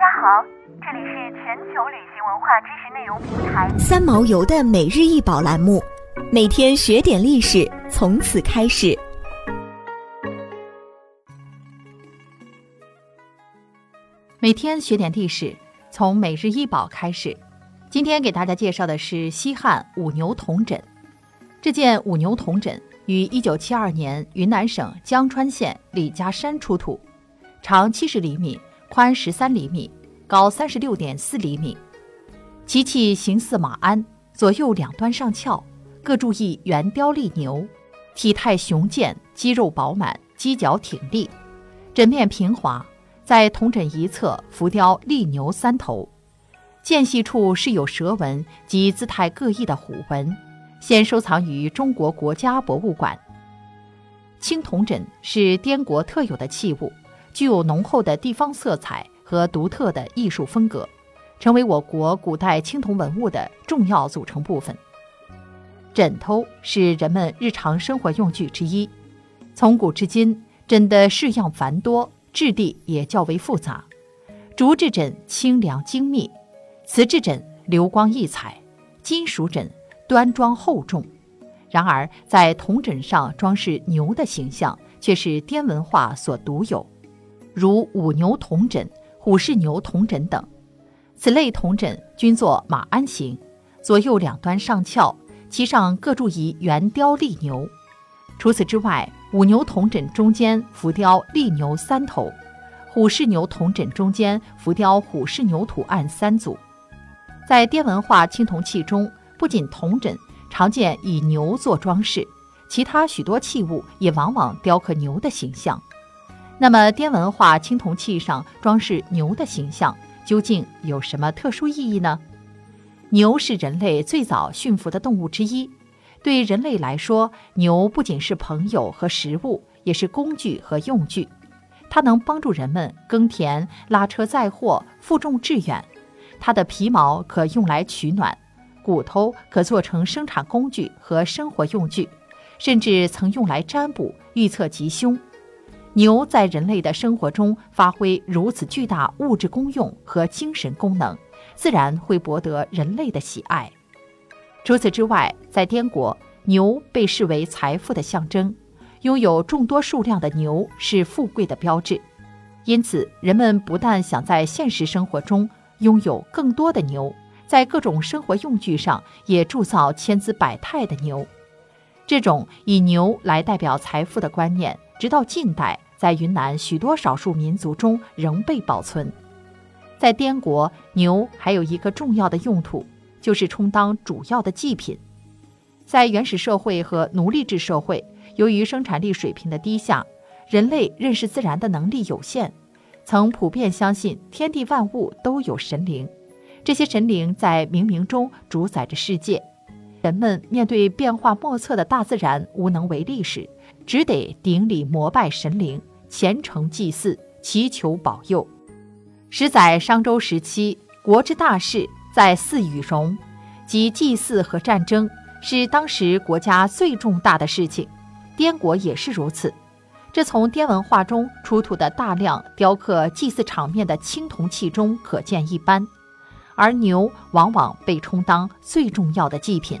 家好，这里是全球旅行文化知识内容平台三毛游的每日一宝栏目，每天学点历史，从此开始。每天学点历史，从每日一宝开始。今天给大家介绍的是西汉五牛铜枕。这件五牛铜枕于一九七二年云南省江川县李家山出土，长七十厘米。宽十三厘米，高三十六点四厘米，其器形似马鞍，左右两端上翘，各铸一圆雕立牛，体态雄健，肌肉饱满，犄角挺立，枕面平滑，在铜枕一侧浮雕立牛三头，间隙处是有蛇纹及姿态各异的虎纹，现收藏于中国国家博物馆。青铜枕是滇国特有的器物。具有浓厚的地方色彩和独特的艺术风格，成为我国古代青铜文物的重要组成部分。枕头是人们日常生活用具之一，从古至今，枕的式样繁多，质地也较为复杂。竹制枕清凉精密，瓷制枕流光溢彩，金属枕端庄厚重。然而，在铜枕上装饰牛的形象，却是滇文化所独有。如五牛铜枕、虎视牛铜枕等，此类铜枕均作马鞍形，左右两端上翘，其上各铸一圆雕立牛。除此之外，五牛铜枕中间浮雕立牛三头，虎视牛铜枕中间浮雕虎视牛图案三组。在滇文化青铜器中，不仅铜枕常见以牛做装饰，其他许多器物也往往雕刻牛的形象。那么，滇文化青铜器上装饰牛的形象，究竟有什么特殊意义呢？牛是人类最早驯服的动物之一，对人类来说，牛不仅是朋友和食物，也是工具和用具。它能帮助人们耕田、拉车载货、负重致远。它的皮毛可用来取暖，骨头可做成生产工具和生活用具，甚至曾用来占卜、预测吉凶。牛在人类的生活中发挥如此巨大物质功用和精神功能，自然会博得人类的喜爱。除此之外，在滇国，牛被视为财富的象征，拥有众多数量的牛是富贵的标志。因此，人们不但想在现实生活中拥有更多的牛，在各种生活用具上也铸造千姿百态的牛。这种以牛来代表财富的观念。直到近代，在云南许多少数民族中仍被保存。在滇国，牛还有一个重要的用途，就是充当主要的祭品。在原始社会和奴隶制社会，由于生产力水平的低下，人类认识自然的能力有限，曾普遍相信天地万物都有神灵，这些神灵在冥冥中主宰着世界。人们面对变化莫测的大自然无能为力时，只得顶礼膜拜神灵，虔诚祭祀，祈求保佑。十载商周时期，国之大事在祀与戎，即祭祀和战争是当时国家最重大的事情。滇国也是如此，这从滇文化中出土的大量雕刻祭祀场面的青铜器中可见一斑。而牛往往被充当最重要的祭品。